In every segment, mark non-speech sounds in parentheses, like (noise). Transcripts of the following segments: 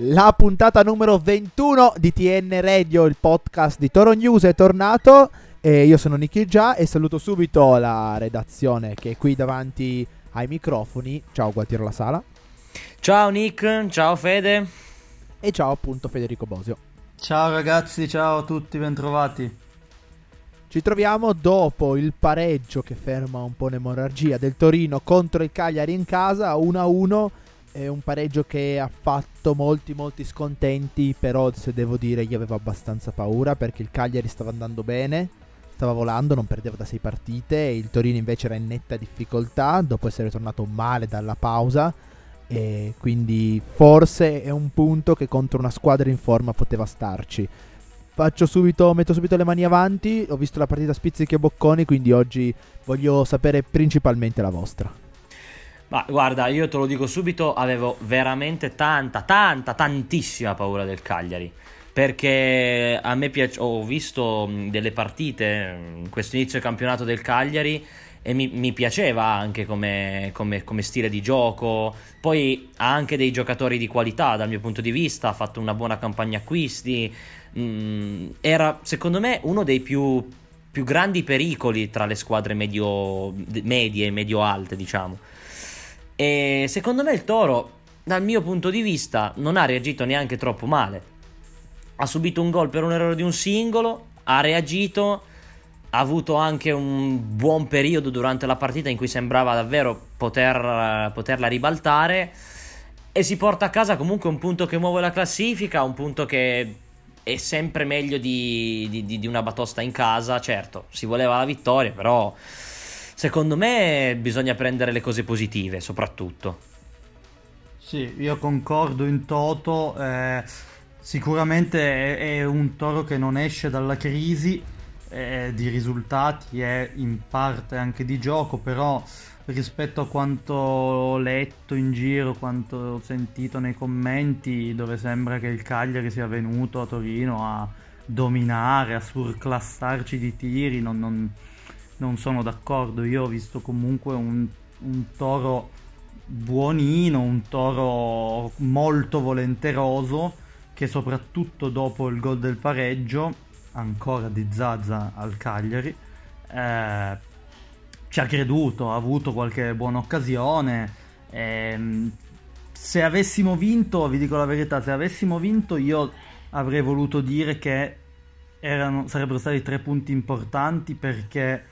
La puntata numero 21 di TN Radio, il podcast di Toro News è tornato. E io sono Nicky Già e saluto subito la redazione che è qui davanti ai microfoni. Ciao Gualtiero La Sala. Ciao Nick, ciao Fede. E ciao appunto Federico Bosio. Ciao ragazzi, ciao a tutti, bentrovati. Ci troviamo dopo il pareggio che ferma un po' l'emorragia del Torino contro il Cagliari in casa 1-1 è un pareggio che ha fatto molti molti scontenti, però se devo dire io avevo abbastanza paura perché il Cagliari stava andando bene, stava volando, non perdeva da sei partite il Torino invece era in netta difficoltà dopo essere tornato male dalla pausa e quindi forse è un punto che contro una squadra in forma poteva starci. Faccio subito, metto subito le mani avanti, ho visto la partita Spizzichi e Bocconi, quindi oggi voglio sapere principalmente la vostra. Ma guarda, io te lo dico subito, avevo veramente tanta, tanta, tantissima paura del Cagliari. Perché a me piace, ho visto delle partite in questo inizio campionato del Cagliari e mi, mi piaceva anche come, come, come, stile di gioco. Poi ha anche dei giocatori di qualità dal mio punto di vista, ha fatto una buona campagna acquisti. Era secondo me uno dei più, più grandi pericoli tra le squadre medio, medie e medio-alte, diciamo. E secondo me il Toro, dal mio punto di vista, non ha reagito neanche troppo male. Ha subito un gol per un errore di un singolo, ha reagito, ha avuto anche un buon periodo durante la partita in cui sembrava davvero poter, poterla ribaltare e si porta a casa comunque un punto che muove la classifica, un punto che è sempre meglio di, di, di una batosta in casa, certo, si voleva la vittoria, però secondo me bisogna prendere le cose positive soprattutto. Sì, io concordo in toto, eh, sicuramente è, è, un toro che non esce dalla crisi eh, di risultati e in parte anche di gioco, però rispetto a quanto ho letto in giro, quanto ho sentito nei commenti, dove sembra che il Cagliari sia venuto a Torino a dominare, a surclassarci di tiri, non, non non sono d'accordo. Io ho visto comunque un, un toro buonino, un toro molto volenteroso che soprattutto dopo il gol del pareggio, ancora di Zazza al Cagliari, eh, ci ha creduto, ha avuto qualche buona occasione. Eh, se avessimo vinto, vi dico la verità, se avessimo vinto io avrei voluto dire che erano, sarebbero stati tre punti importanti perché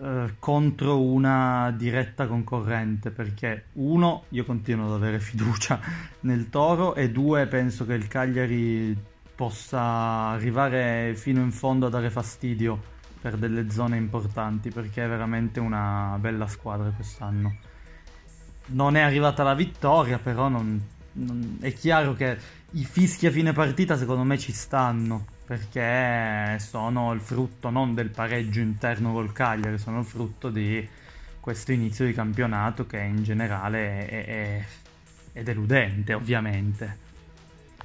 eh, contro una diretta concorrente perché uno io continuo ad avere fiducia (laughs) nel Toro e due penso che il Cagliari possa arrivare fino in fondo a dare fastidio per delle zone importanti perché è veramente una bella squadra quest'anno. Non è arrivata la vittoria però non, non, è chiaro che i fischi a fine partita secondo me ci stanno perché sono il frutto non del pareggio interno col Cagliari, sono il frutto di questo inizio di campionato che in generale è, è, è deludente ovviamente.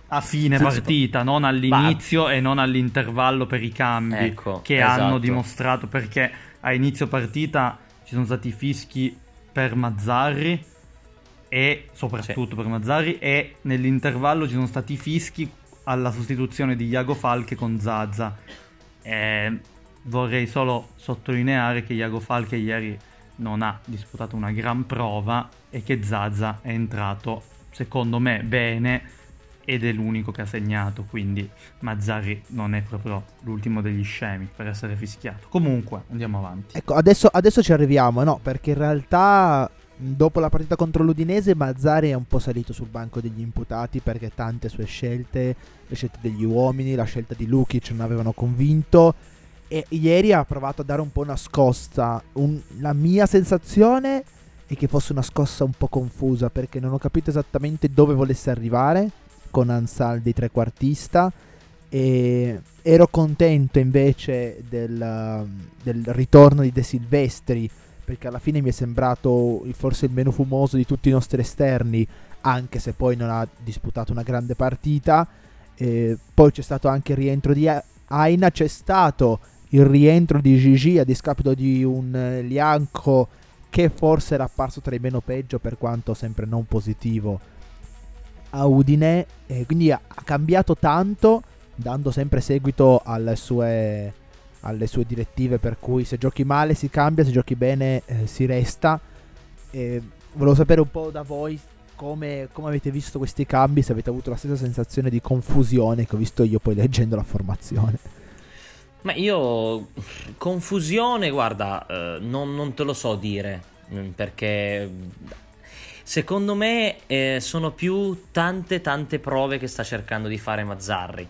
A fine partita, non all'inizio bah. e non all'intervallo per i cambi ecco, che esatto. hanno dimostrato perché a inizio partita ci sono stati fischi per Mazzarri e soprattutto sì. per Mazzarri e nell'intervallo ci sono stati fischi alla sostituzione di Iago Falche con Zaza. Eh, vorrei solo sottolineare che Iago Falche ieri non ha disputato una gran prova e che Zaza è entrato secondo me bene ed è l'unico che ha segnato, quindi Mazzari non è proprio l'ultimo degli scemi per essere fischiato. Comunque, andiamo avanti. Ecco, adesso, adesso ci arriviamo, no? Perché in realtà Dopo la partita contro l'Udinese, Mazzari è un po' salito sul banco degli imputati perché tante sue scelte, le scelte degli uomini, la scelta di Lukic non avevano convinto. E ieri ha provato a dare un po' una scossa. Un, la mia sensazione è che fosse una scossa un po' confusa perché non ho capito esattamente dove volesse arrivare con Ansaldi trequartista. E ero contento invece del, del ritorno di De Silvestri perché alla fine mi è sembrato forse il meno fumoso di tutti i nostri esterni, anche se poi non ha disputato una grande partita. E poi c'è stato anche il rientro di Aina, c'è stato il rientro di Gigi a discapito di un Lianco che forse era apparso tra i meno peggio per quanto sempre non positivo a Udine e quindi ha cambiato tanto dando sempre seguito alle sue, alle sue, direttive per cui se giochi male si cambia, se giochi bene eh, si resta. E volevo sapere un po' da voi come, come, avete visto questi cambi, se avete avuto la stessa sensazione di confusione che ho visto io poi leggendo la formazione. Ma io confusione, guarda, eh, non, non, te lo so dire, mm, perché secondo me eh, sono più tante tante prove che sta cercando di fare Mazzarri.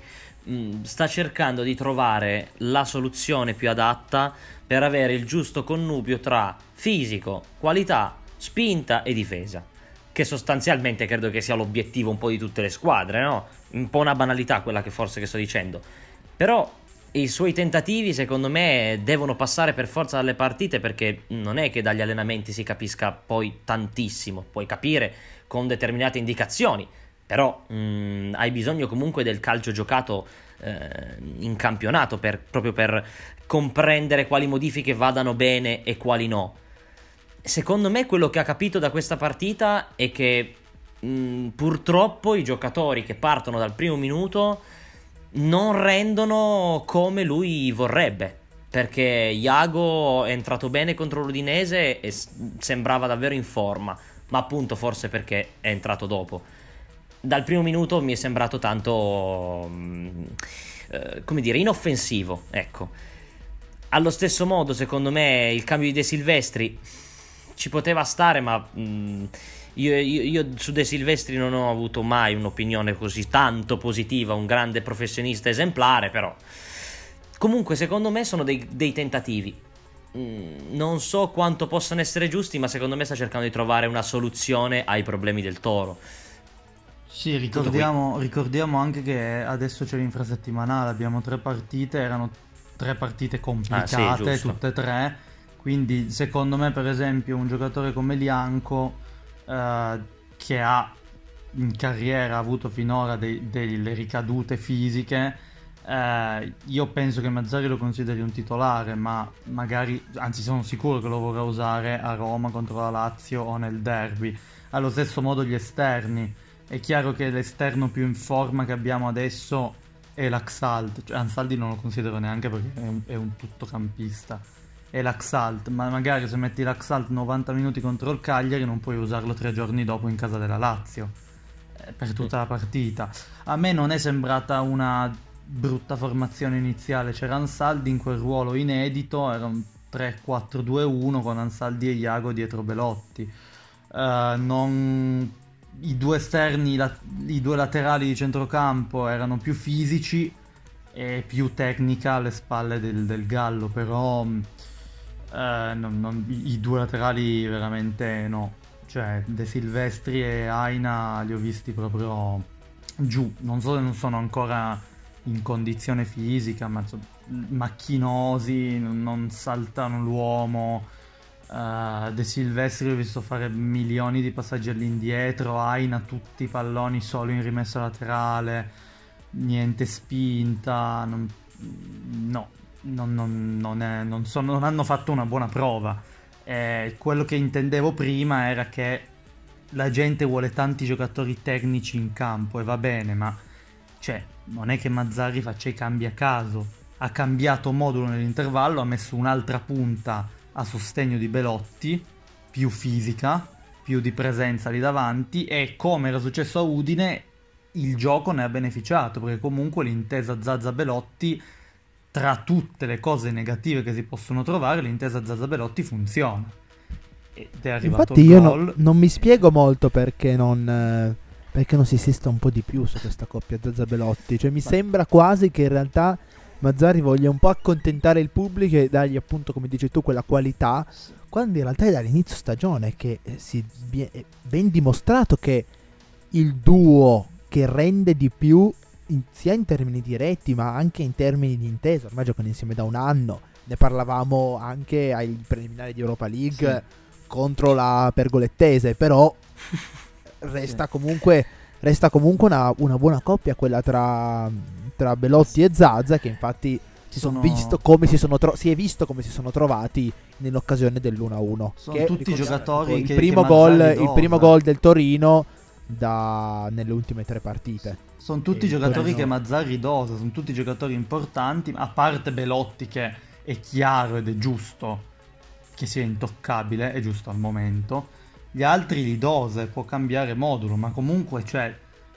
Mm, sta cercando di trovare la soluzione più adatta per avere il giusto connubio tra fisico, qualità, spinta e difesa che sostanzialmente credo che sia l'obiettivo un po' di tutte le squadre, no? Un po' una banalità quella che forse che sto dicendo. Però i suoi tentativi secondo me devono passare per forza dalle partite perché non è che dagli allenamenti si capisca poi tantissimo, puoi capire con determinate indicazioni, però mh, mm, hai bisogno comunque del calcio giocato eh, in campionato per, proprio per comprendere quali modifiche vadano bene e quali no secondo me quello che ha capito da questa partita è che mh, mm, purtroppo i giocatori che partono dal primo minuto non rendono come lui vorrebbe. Perché Iago è entrato bene contro l'Udinese e sembrava davvero in forma, ma appunto forse perché è entrato dopo. Dal primo minuto mi è sembrato tanto, mm, eh, come dire, inoffensivo, ecco. Allo stesso modo, secondo me, il cambio di De Silvestri ci poteva stare, ma mh, mm, io, io, io, su De Silvestri non ho avuto mai un'opinione così tanto positiva, un grande professionista esemplare, però comunque secondo me sono dei, dei tentativi. Mm, non so quanto possano essere giusti, ma secondo me sta cercando di trovare una soluzione ai problemi del Toro. Sì, ricordiamo, ricordiamo anche che adesso c'è l'infrasettimanale, abbiamo tre partite, erano tre partite complicate, ah, sì, tutte e tre quindi secondo me per esempio un giocatore come Lianco eh, che ha in carriera avuto finora dei, delle ricadute fisiche, eh, io penso che Mazzari lo consideri un titolare, ma magari, anzi sono sicuro che lo vorrà usare a Roma contro la Lazio o nel derby. Allo stesso modo gli esterni. È chiaro che l'esterno più in forma che abbiamo adesso è l'Axalt, cioè Ansaldi non lo considero neanche perché è un, è un tuttocampista e l'Axalt, ma magari se metti l'Axalt 90 minuti contro il Cagliari non puoi usarlo tre giorni dopo in casa della Lazio eh, per tutta la partita. A me non è sembrata una brutta formazione iniziale, c'era Ansaldi in quel ruolo inedito, era un 3-4-2-1 con Ansaldi e Iago dietro Belotti. Uh, non... I due esterni, la... i due laterali di centrocampo erano più fisici e più tecnica alle spalle del, del Gallo, però eh, non, non, I due laterali veramente no. Cioè, De Silvestri e Aina li ho visti proprio giù. Non so se non sono ancora in condizione fisica, ma macchinosi, non saltano l'uomo. Uh, De Silvestri ho visto fare milioni di passaggi all'indietro, Aina tutti i palloni solo in rimessa laterale, niente spinta, non... no, non, non, non, è, non, hanno fatto una buona prova. Eh, quello che intendevo prima era che la gente vuole tanti giocatori tecnici in campo e va bene, ma cioè, non è che Mazzari faccia i cambi a caso. Ha cambiato modulo nell'intervallo, ha messo un'altra punta a sostegno di Belotti, più fisica, più di presenza lì davanti e come era successo a Udine il gioco ne ha beneficiato perché comunque l'intesa Zazza-Belotti tra tutte le cose negative che si possono trovare, l'intesa Zazzabelotti funziona. Ed è arrivato Infatti io no, non mi spiego molto perché non, perché non si insista un po' di più su questa coppia Zazzabelotti. Cioè mi Ma... sembra quasi che in realtà Mazzari voglia un po' accontentare il pubblico e dargli appunto, come dici tu, quella qualità, quando in realtà è dall'inizio stagione che eh, si è ben dimostrato che il duo che rende di più in, sia in termini diretti ma anche in termini di intesa, ormai giocano insieme da un anno, ne parlavamo anche ai preliminari di Europa League sì. contro la Pergolettese, però (laughs) resta comunque, resta comunque una, una, buona coppia quella tra, tra Belotti e Zazza che infatti si, sono... visto si, sono tro- si è visto come si sono trovati nell'occasione dell'1-1. Sono che, tutti giocatori il, che, primo che gol, il primo gol del Torino da, nelle ultime tre partite. Sono tutti E giocatori che Mazzarri dosa, sono tutti giocatori importanti, a parte Belotti che è chiaro ed è giusto che sia intoccabile, è giusto al momento. Gli altri li dosa e può cambiare modulo, ma comunque, cioè,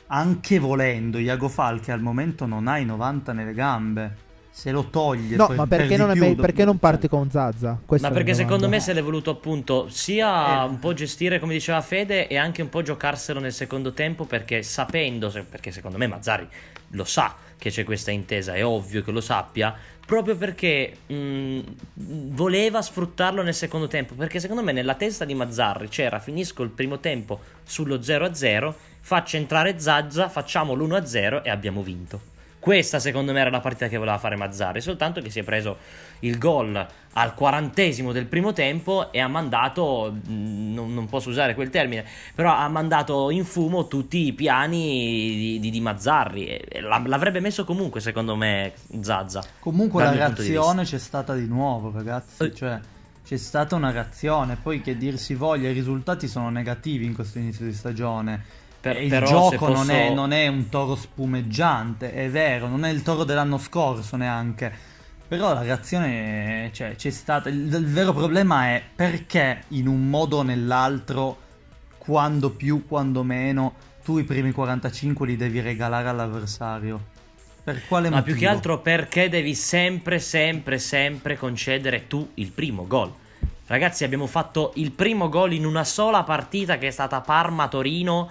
anche volendo, Iago Falchi al momento non ha i 90 nelle gambe. Se lo toglie No, per- ma per perché, di non, più, perché non parte cioè, con Zazza? Questa Ma perché secondo me se l'è voluto appunto sia Eh. un po' gestire come diceva Fede e anche un po' giocarselo nel secondo tempo perché sapendo, se- perché secondo me Mazzari lo sa che c'è questa intesa, è ovvio che lo sappia, proprio perché mh, voleva sfruttarlo nel secondo tempo, perché secondo me nella testa di Mazzarri c'era finisco il primo tempo sullo 0-0, faccio entrare Zazza, facciamo l'1-0 e abbiamo vinto. Questa secondo me era la partita che voleva fare Mazzarri, soltanto che si è preso il gol al quarantesimo del primo tempo e ha mandato, mh, non, non posso usare quel termine, però ha mandato in fumo tutti i piani di, di- di Mazzarri. La- l'avrebbe messo comunque secondo me Zazza. Comunque la reazione c'è stata di nuovo, ragazzi. Eh. Cioè, c'è stata una reazione. Poi che dir si voglia, i risultati sono negativi in questo inizio di stagione. Per- il gioco non, è, posso- non è un toro spumeggiante, è vero, non è il toro dell'anno scorso neanche. Però la reazione cioè, c'è stata. Il, il vero problema è perché in un modo o nell'altro, quando più, quando meno, tu i primi 45 li devi regalare all'avversario. Per quale Ma motivo? più che altro perché devi sempre, sempre, sempre concedere tu il primo gol. Ragazzi, abbiamo fatto il primo gol in una sola partita che è stata Parma-Torino.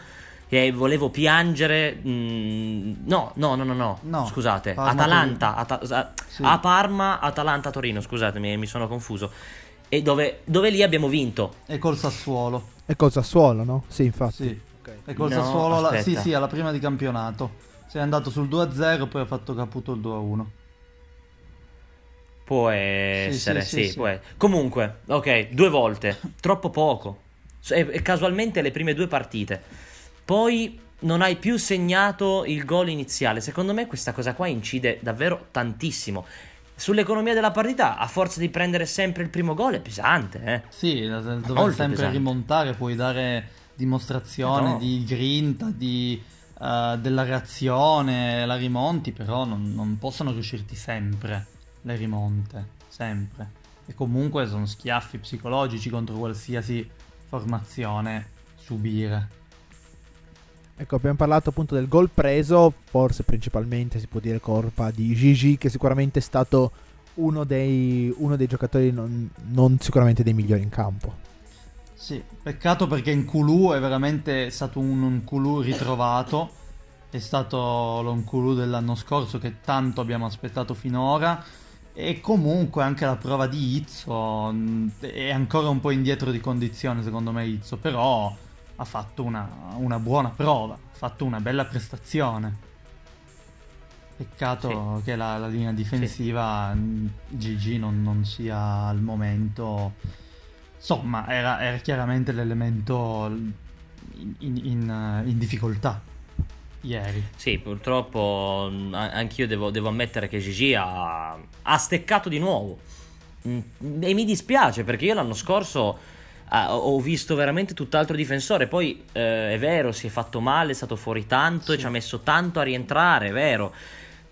E volevo piangere. mm, no, no, no, no, no. No, Scusate, Parma- Atalanta. Ata- a- Sì. A Parma, Atalanta-Torino. Scusatemi, mi sono confuso. E dove, dove lì abbiamo vinto. È col Sassuolo. È col Sassuolo, no? Sì, infatti. Sì. Ok. È col No, Sassuolo. la- sì, sì, alla prima di campionato. Sei andato sul 2-0, poi ha fatto caputo il 2-1. Può essere, sì, sì, sì, sì. può essere. Comunque, ok, due volte, troppo poco. E, e casualmente le prime due partite. Poi non hai più segnato il gol iniziale. Secondo me questa cosa qua incide davvero tantissimo. Sull'economia della partita, a forza di prendere sempre il primo gol, è pesante, eh. Sì, dover sempre pesante. rimontare, puoi dare dimostrazione No. di grinta, di, eh, della reazione, la rimonti, però non, non possono riuscirti sempre le rimonte, sempre. E comunque sono schiaffi psicologici contro qualsiasi formazione subire. Ecco, abbiamo parlato appunto del gol preso, forse principalmente si può dire colpa di Gigi, che sicuramente è stato uno dei, uno dei giocatori non, non sicuramente dei migliori in campo. Sì, peccato perché in Kulu è veramente stato un, un Kulu ritrovato. È stato l'Onkulu dell'anno scorso che tanto abbiamo aspettato finora. E comunque anche la prova di Izzo mh, è ancora un po' indietro di condizione secondo me Izzo, però ha fatto una, una buona prova, ha fatto una bella prestazione. Peccato che la, la linea difensiva mh, GG non, non sia al momento Insomma, era, era chiaramente l'elemento in, in- in, difficoltà ieri. Sì, purtroppo anch'io devo, devo ammettere che Gigi ha, ha steccato di nuovo. E mi dispiace perché io l'anno scorso ah, ho visto veramente tutt'altro difensore. Poi eh, è vero, si è fatto male, è stato fuori tanto e Sì. ci ha messo tanto a rientrare, è vero.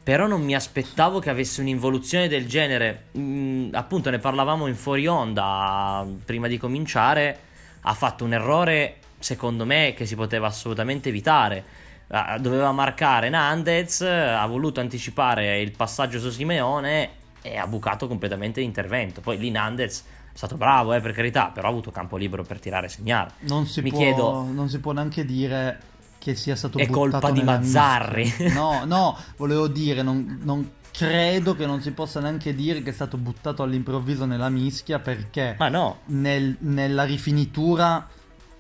Però non mi aspettavo che avesse un'involuzione del genere. Mm, appunto, ne parlavamo in fuori onda prima di cominciare. Ha fatto un errore, secondo me, che si poteva assolutamente evitare. Ah, Doveva marcare Nandez, ha voluto anticipare il passaggio su Simeone e ha bucato completamente l'intervento. Poi lì Nandez è stato bravo, eh, per carità, però ha avuto campo libero per tirare e segnare. Non si, Mi può, chiedo- non si può neanche dire che sia stato È colpa di Mazzarri. mischia. (laughs) No, no, volevo dire, non, non credo che non si possa neanche dire che è stato buttato all'improvviso nella mischia perché Ma no, nel- nella rifinitura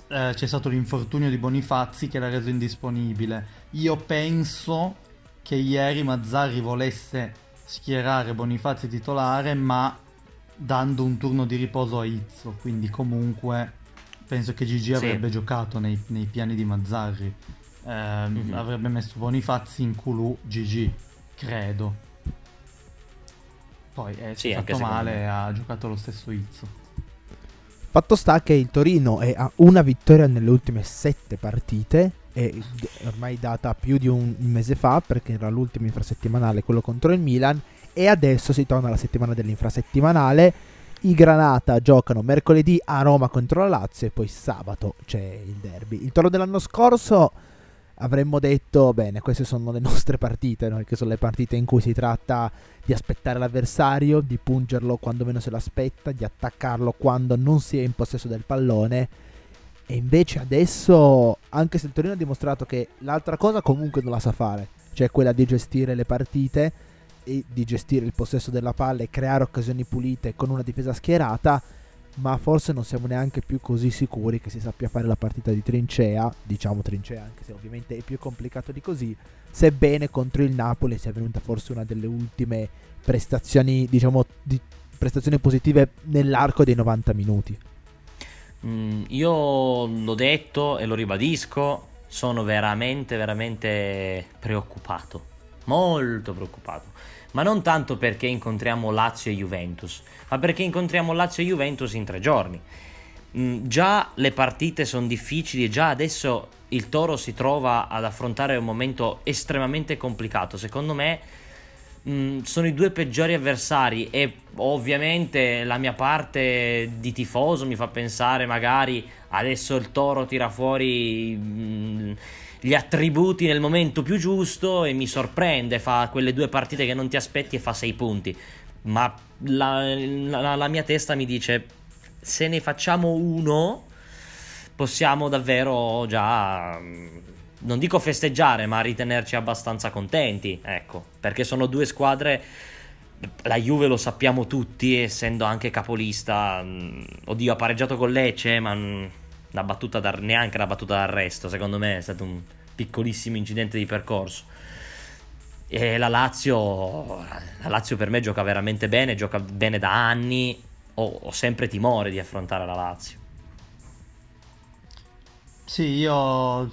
eh, c'è stato l'infortunio di Bonifazzi che l'ha reso indisponibile. Io penso che ieri Mazzarri volesse schierare Bonifazzi titolare, ma dando un turno di riposo a Izzo. Quindi, comunque, penso che Gigi avrebbe giocato nei, nei piani di Mazzarri. Ehm, Mhm. Avrebbe messo Bonifazzi in Kulu Gigi, credo. Poi eh, Sì, è anche fatto male, ha giocato lo stesso Izzo. Fatto sta che il Torino è a una vittoria nelle ultime sette partite è ormai data più di un mese fa perché era l'ultimo infrasettimanale, quello contro il Milan e adesso si torna alla settimana dell'infrasettimanale. I Granata giocano mercoledì a Roma contro la Lazio e poi sabato c'è il derby. Il toro dell'anno scorso avremmo detto, bene, queste sono le nostre partite, no? che sono le partite in cui si tratta di aspettare l'avversario, di pungerlo quando meno se l'aspetta, di attaccarlo quando non si è in possesso del pallone. E invece adesso, anche se il Torino ha dimostrato che l'altra cosa comunque non la sa fare, cioè quella di gestire le partite e di gestire il possesso della palla e creare occasioni pulite con una difesa schierata, ma forse non siamo neanche più così sicuri che si sappia fare la partita di trincea, diciamo trincea anche se ovviamente è più complicato di così, sebbene contro il Napoli sia venuta forse una delle ultime prestazioni, diciamo, di prestazioni positive nell'arco dei 90 minuti. Mm, io l'ho detto e lo ribadisco, sono veramente, veramente preoccupato, molto preoccupato ma non tanto perché incontriamo Lazio e Juventus, ma perché incontriamo Lazio e Juventus in tre giorni. Mm, già le partite sono difficili e già adesso il Toro si trova ad affrontare un momento estremamente complicato. Secondo me mm, sono i due peggiori avversari e ovviamente la mia parte di tifoso mi fa pensare magari adesso il Toro tira fuori... Mm, gli attributi nel momento più giusto e mi sorprende, fa quelle due partite che non ti aspetti e fa sei punti. Ma la, la, la mia testa mi dice, se ne facciamo uno, possiamo davvero già non dico festeggiare, ma ritenerci abbastanza contenti, ecco, perché sono due squadre la Juve lo sappiamo tutti, essendo anche capolista. Oddio, ha pareggiato con Lecce, ma la battuta da, neanche la battuta d'arresto, secondo me è stato un piccolissimo incidente di percorso. E la Lazio, la Lazio per me gioca veramente bene, gioca bene da anni, ho, ho sempre timore di affrontare la Lazio. Sì, io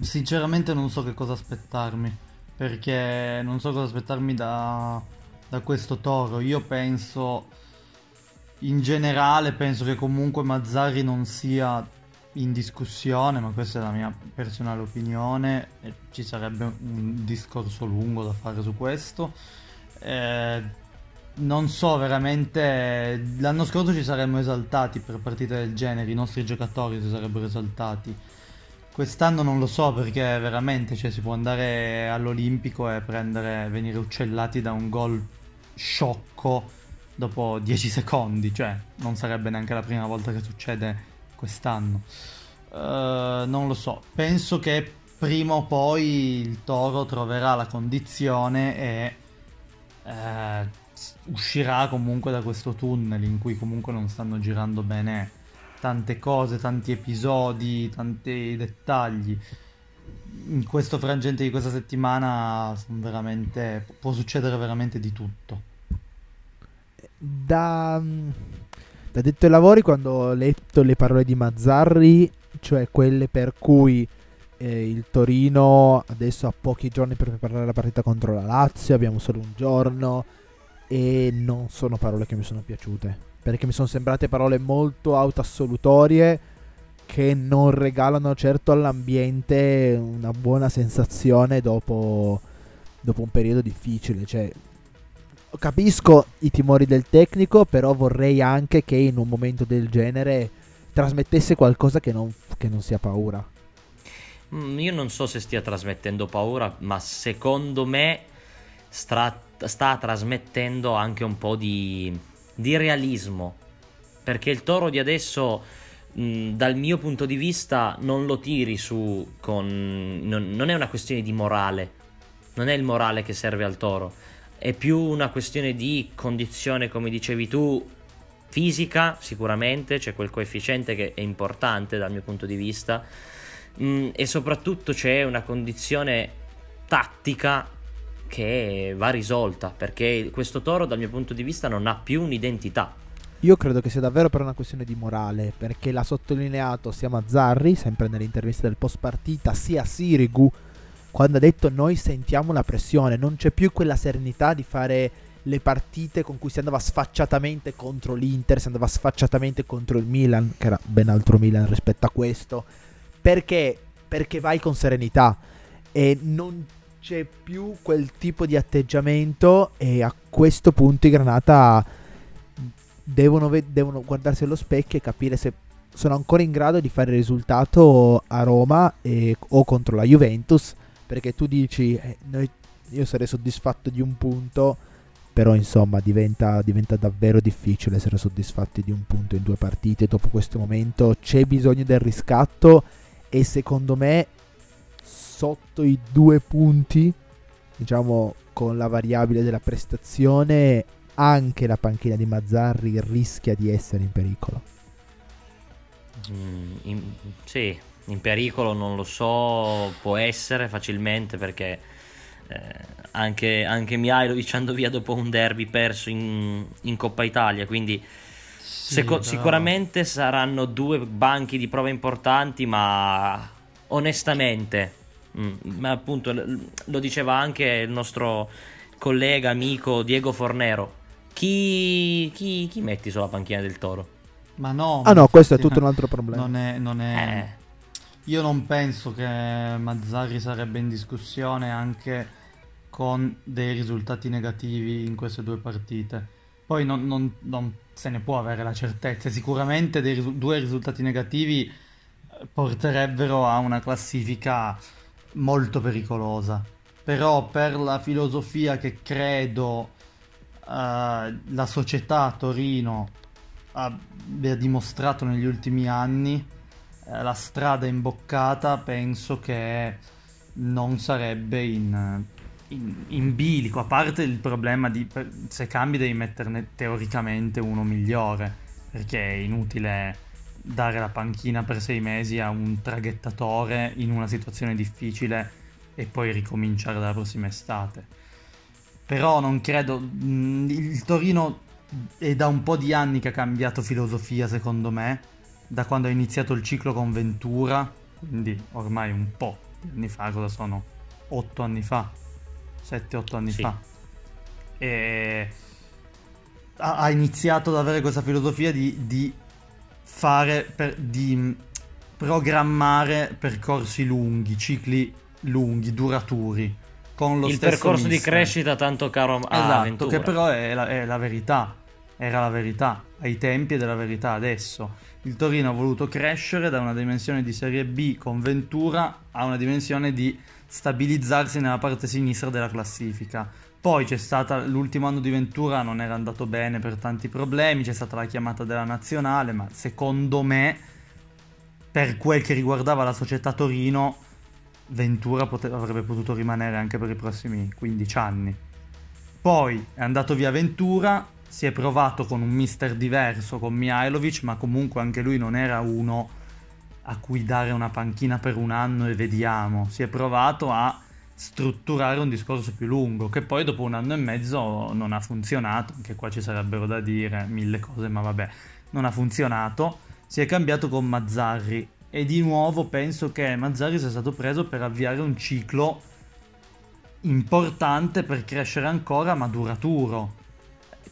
sinceramente non so che cosa aspettarmi, perché non so cosa aspettarmi da, da questo toro. Io penso, in generale, penso che comunque Mazzari non sia in discussione, ma questa è la mia personale opinione e ci sarebbe un discorso lungo da fare su questo. Eh, non so veramente, l'anno scorso ci saremmo esaltati per partite del genere, i nostri giocatori si sarebbero esaltati. Quest'anno non lo so perché veramente cioè, si può andare all'Olimpico e prendere, venire uccellati da un gol sciocco dopo 10 secondi, cioè non sarebbe neanche la prima volta che succede quest'anno. Uh, non lo so, penso che prima o poi il Toro troverà la condizione e uh, uscirà comunque da questo tunnel in cui comunque non stanno girando bene tante cose, tanti episodi, tanti dettagli. In questo frangente di questa settimana può succedere veramente di tutto. Da da detto ai lavori, quando ho letto le parole di Mazzarri, cioè quelle per cui eh, il Torino adesso ha pochi giorni per preparare la partita contro la Lazio, abbiamo solo un giorno e non sono parole che mi sono piaciute, perché mi sono sembrate parole molto autoassolutorie che non regalano certo all'ambiente una buona sensazione dopo, dopo un periodo difficile, cioè capisco i timori del tecnico, però vorrei anche che in un momento del genere trasmettesse qualcosa che non, che non sia paura. Mm, io non so se stia trasmettendo paura, ma secondo me stra- sta trasmettendo anche un po' di, di realismo. Perché il toro di adesso, mh, mm, dal mio punto di vista, non lo tiri su con... Non, non è una questione di morale. Non è il morale che serve al toro è più una questione di condizione, come dicevi tu, fisica sicuramente, c'è quel coefficiente che è importante dal mio punto di vista, mm, e soprattutto c'è una condizione tattica che va risolta, perché questo toro dal mio punto di vista non ha più un'identità. Io credo che sia davvero per una questione di morale, perché l'ha sottolineato sia Mazzarri, sempre nell'intervista del post partita, sia Sirigu quando ha detto noi sentiamo la pressione, non c'è più quella serenità di fare le partite con cui si andava sfacciatamente contro l'Inter, si andava sfacciatamente contro il Milan, che era ben altro Milan rispetto a questo, perché? Perché vai con serenità. E non c'è più quel tipo di atteggiamento e a questo punto i Granata devono, devono guardarsi allo specchio e capire se sono ancora in grado di fare il risultato a Roma e, o contro la Juventus perché tu dici eh, noi, io sarei soddisfatto di un punto però insomma diventa, diventa, davvero difficile essere soddisfatti di un punto in due partite. Dopo questo momento c'è bisogno del riscatto e secondo me sotto i due punti diciamo con la variabile della prestazione anche la panchina di Mazzarri rischia di essere in pericolo. Mm, in, sì in pericolo non lo so può essere facilmente perché eh, anche, anche Mihailovic andò via dopo un derby perso in, in Coppa Italia, quindi sì, seco- sicuramente saranno due banchi di prova importanti, ma onestamente, mh, mm, ma appunto lo diceva anche il nostro collega, amico Diego Fornero, chi, chi, chi metti sulla panchina del Toro? Ma no, ah no, questo è tutto un (laughs) altro problema. Non è, non è... Eh. Io non penso che Mazzarri sarebbe in discussione anche con dei risultati negativi in queste due partite. Poi non, non, non se ne può avere la certezza. Sicuramente dei, due risultati negativi eh, porterebbero a una classifica molto pericolosa. Però per la filosofia che credo uh, la società Torino abbia dimostrato negli ultimi anni, la strada imboccata penso che non sarebbe in in, in, bilico, a parte il problema di se cambi devi metterne teoricamente uno migliore, perché è inutile dare la panchina per sei mesi a un traghettatore in una situazione difficile e poi ricominciare dalla prossima estate. Però non credo, il Torino è da un po' di anni che ha cambiato filosofia secondo me, da quando ha iniziato il ciclo con Ventura, quindi ormai un po' di anni fa, cosa sono? Otto anni fa 7-8 anni sì. fa. E ha, iniziato ad avere questa filosofia di, di fare, per, di programmare percorsi lunghi, cicli lunghi, duraturi. Con lo il stesso percorso mister. di crescita tanto caro a esatto, Ventura. che però è la, è la verità. Era la verità ai tempi è la verità adesso. Il Torino ha voluto crescere da una dimensione di Serie B con Ventura a una dimensione di stabilizzarsi nella parte sinistra della classifica. Poi c'è stata l'ultimo anno di Ventura, non era andato bene per tanti problemi, c'è stata la chiamata della nazionale, ma secondo me, per quel che riguardava la società Torino, Ventura pote- avrebbe potuto rimanere anche per i prossimi 15 anni. Poi è andato via Ventura, si è provato con un mister diverso, con Mihailovic, ma comunque anche lui non era uno a cui dare una panchina per un anno e vediamo. Si è provato a strutturare un discorso più lungo, che poi dopo un anno e mezzo non ha funzionato, anche qua ci sarebbero da dire mille cose, ma vabbè, non ha funzionato. Si è cambiato con Mazzarri e di nuovo penso che Mazzarri sia stato preso per avviare un ciclo importante per crescere ancora, ma duraturo.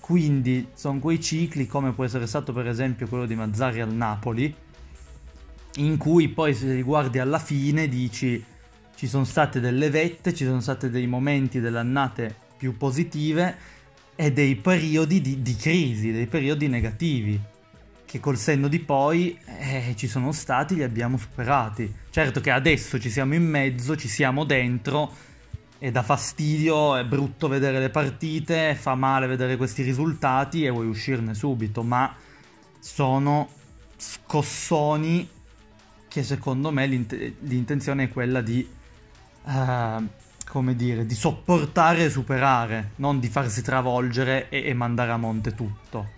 Quindi sono quei cicli come può essere stato per esempio quello di Mazzarri al Napoli, in cui poi se li guardi alla fine dici ci sono state delle vette, ci sono stati dei momenti delle annate più positive e dei periodi di, di crisi, dei periodi negativi che col senno di poi eh, ci sono stati, li abbiamo superati. Certo che adesso ci siamo in mezzo, ci siamo dentro e dà fastidio, è brutto vedere le partite, fa male vedere questi risultati e vuoi uscirne subito, ma sono scossoni che secondo me l'int- l'intenzione è quella di, uh, come dire, di sopportare e superare, non di farsi travolgere e, e mandare a monte tutto.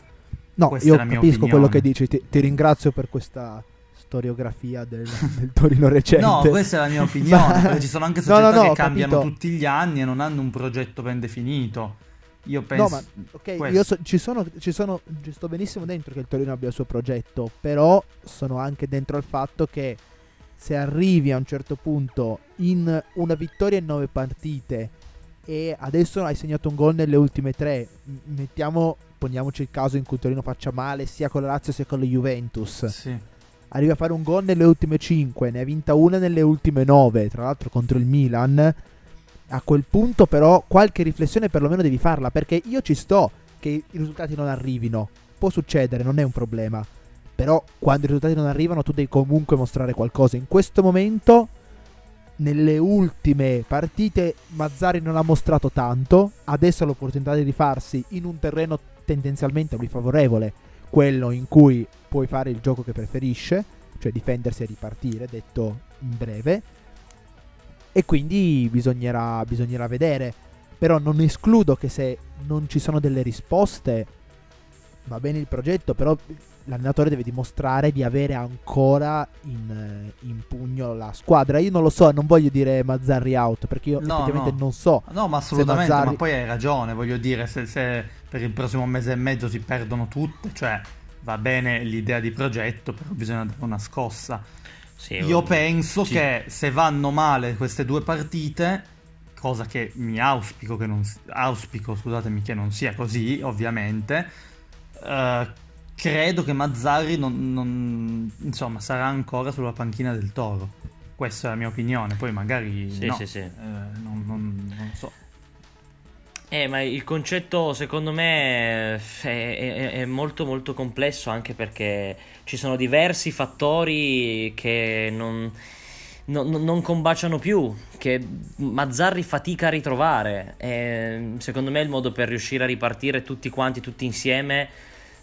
No, Questa io capisco opinione. quello che dici, ti, ti, ringrazio per questa storiografia del, del Torino recente. No, questa è la mia opinione, perché ci sono anche (laughs) società no, no, no, che cambiano capito. tutti gli anni e non hanno un progetto ben definito. Io penso. No, ma ok, io so, ci, sono, ci sono. Ci sto benissimo dentro che il Torino abbia il suo progetto. Però sono anche dentro al fatto che se arrivi a un certo punto in una vittoria in nove partite e adesso hai segnato un gol nelle ultime tre, mettiamo, poniamoci il caso in cui il Torino faccia male sia con la Lazio sia con la Juventus. Sì. Arriva a fare un gol nelle ultime 5, ne ha vinta una nelle ultime 9, tra l'altro contro il Milan. A quel punto però qualche riflessione perlomeno devi farla, perché io ci sto che i risultati non arrivino. Può succedere, non è un problema. Però quando i risultati non arrivano tu devi comunque mostrare qualcosa. In questo momento, nelle ultime partite, Mazzari non ha mostrato tanto. Adesso ha l'opportunità di rifarsi in un terreno tendenzialmente a lui favorevole, quello in cui puoi fare il gioco che preferisce, cioè difendersi e ripartire, detto in breve. E quindi bisognerà, bisognerà vedere. Però non escludo che se non ci sono delle risposte, va bene il progetto, però l'allenatore deve dimostrare di avere ancora in, in, pugno la squadra. Io non lo so, non voglio dire Mazzarri out perché io no, effettivamente no. non so. No, ma assolutamente, Mazzarri... ma poi hai ragione, voglio dire, se, se, per il prossimo mese e mezzo si perdono tutte, cioè va bene l'idea di progetto, però bisogna dare una scossa. Sì, io penso sì. che se vanno male queste due partite, cosa che mi auspico che non, auspico, scusatemi, che non sia così, ovviamente, uh, credo che Mazzarri non, non, insomma, sarà ancora sulla panchina del Toro. Questa è la mia opinione, poi magari sì, no, sì, sì. Eh, non, non so. Eh, ma il concetto secondo me è, è, è, molto molto complesso anche perché ci sono diversi fattori che non, non, non combaciano più, che Mazzarri fatica a ritrovare. E secondo me il modo per riuscire a ripartire tutti quanti, tutti insieme,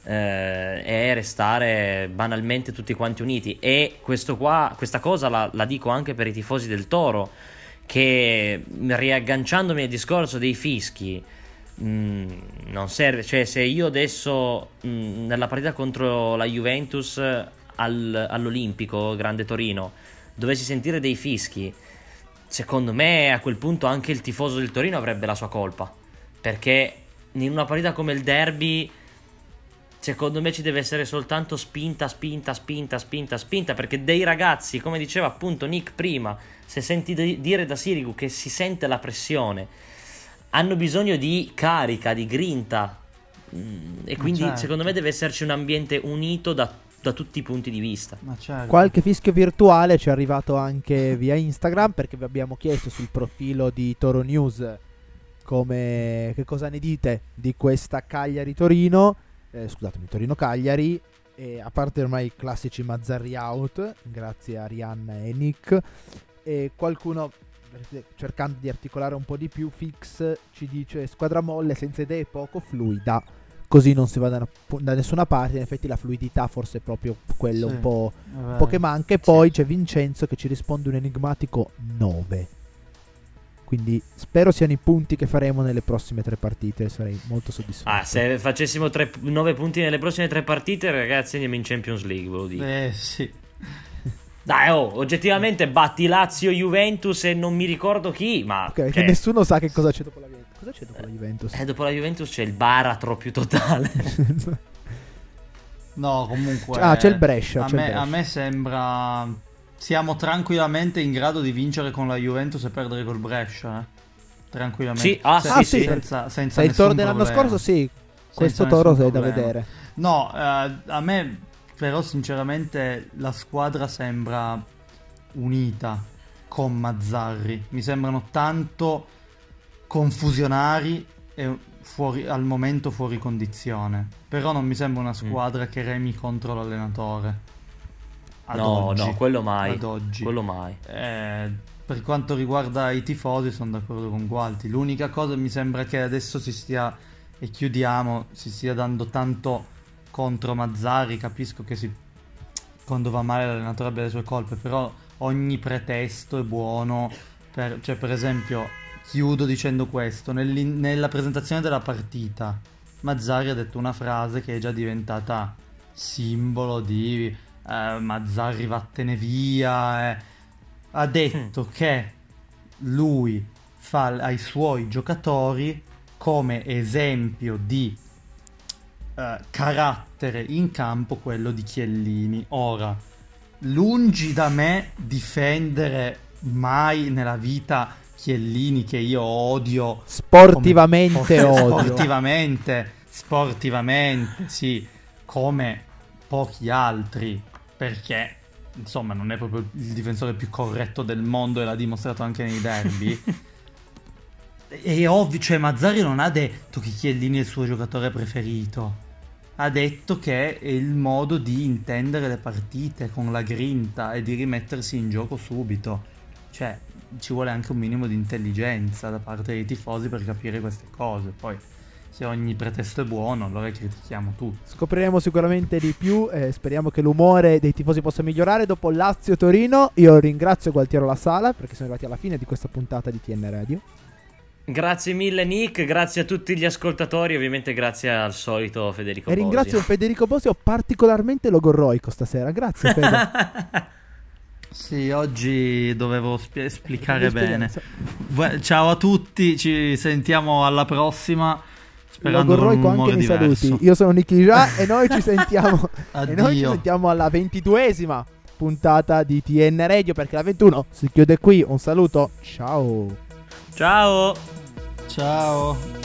eh, è restare banalmente tutti quanti uniti. E qua, questa cosa la, la dico anche per i tifosi del Toro che riagganciandomi al discorso dei fischi mm, non serve, cioè se io adesso mh, mm, nella partita contro la Juventus al, all'Olimpico Grande Torino dovessi sentire dei fischi, secondo me a quel punto anche il tifoso del Torino avrebbe la sua colpa, perché in una partita come il derby secondo me ci deve essere soltanto spinta, spinta, spinta, spinta, spinta, perché dei ragazzi, come diceva appunto Nick prima, se senti dire da Sirigu che si sente la pressione, hanno bisogno di carica, di grinta. Mm, e quindi certo. secondo me deve esserci un ambiente unito da, da tutti i punti di vista. Certo. Qualche fischio virtuale ci è arrivato anche (laughs) via Instagram perché vi abbiamo chiesto sul profilo di Toro News come, che cosa ne dite di questa Cagliari Torino eh, scusatemi, Torino-Cagliari, e a parte ormai i classici Mazzarri out, grazie a Rihanna e Nick, e qualcuno cercando di articolare un po' di più, Fix ci dice squadra molle senza idee poco fluida, così non si va da, da nessuna parte, in effetti la fluidità forse è proprio quello sì, un, po', un, po', che manca, e poi sì. c'è Vincenzo che ci risponde un enigmatico 9. Quindi spero siano i punti che faremo nelle prossime tre partite. Sarei molto soddisfatto. Ah, se facessimo 9 punti nelle prossime tre partite, ragazzi, andiamo in Champions League. Ve lo dico. Eh, sì. (laughs) Dai, oh, oggettivamente batti Lazio, Juventus e non mi ricordo chi, ma... Ok, cioè... nessuno sa che cosa c'è dopo la Juventus. Cosa c'è dopo la Juventus? Eh, dopo la Juventus c'è il baratro più totale. (laughs) no, comunque... Ah, c'è il Brescia. A, c'è me, il Brescia. a me sembra siamo tranquillamente in grado di vincere con la Juventus e perdere col Brescia. Eh? Tranquillamente. Sì, ah, Se, sì, senza, senza Se il toro dell'anno scorso, sì. Questo toro è da vedere. No, eh, a me però sinceramente la squadra sembra unita con Mazzarri. Mi sembrano tanto confusionari e fuori, al momento fuori condizione. Però non mi sembra una mm. squadra mm. che remi contro l'allenatore. Ad no, oggi, no, quello mai. Ad oggi. Quello mai. Eh, per quanto riguarda i tifosi, sono d'accordo con Gualti. L'unica cosa mi sembra che adesso si stia, e chiudiamo, si stia dando tanto contro Mazzari. Capisco che si, quando va male l'allenatore abbia le sue colpe, però ogni pretesto è buono. Per, cioè, per esempio, chiudo dicendo questo: nella presentazione della partita, Mazzari ha detto una frase che è già diventata simbolo di eh, Mazzarri vattene via, eh. ha detto mm. che lui fa ai suoi giocatori come esempio di eh, carattere in campo quello di Chiellini. Ora, lungi da me difendere mai nella vita Chiellini che io odio sportivamente come, odio sportivamente sportivamente sì come pochi altri perché insomma non è proprio il difensore più corretto del mondo e l'ha dimostrato anche nei derby. è (laughs) ovvio, cioè Mazzari non ha detto che Chiellini è il suo giocatore preferito. Ha detto che è il modo di intendere le partite con la grinta e di rimettersi in gioco subito. Cioè, ci vuole anche un minimo di intelligenza da parte dei tifosi per capire queste cose. Poi, se ogni pretesto è buono, allora critichiamo tutti. Scopriremo sicuramente di più e speriamo che l'umore dei tifosi possa migliorare dopo Lazio-Torino. Io ringrazio Gualtiero La Sala perché siamo arrivati alla fine di questa puntata di TN Radio. Grazie mille Nick, grazie a tutti gli ascoltatori, ovviamente grazie al solito Federico E ringrazio Federico Bosio particolarmente logorroico stasera, grazie Fede. (laughs) sì, oggi dovevo spie- esplicare bene. Ciao a tutti, ci sentiamo alla prossima. Logorroico anche nei diverso. saluti. Io sono Nicky Già e noi ci (laughs) sentiamo e noi ci sentiamo alla ventiduesima puntata di TN Radio perché la 21 si chiude qui. Un saluto, ciao. Ciao. Ciao.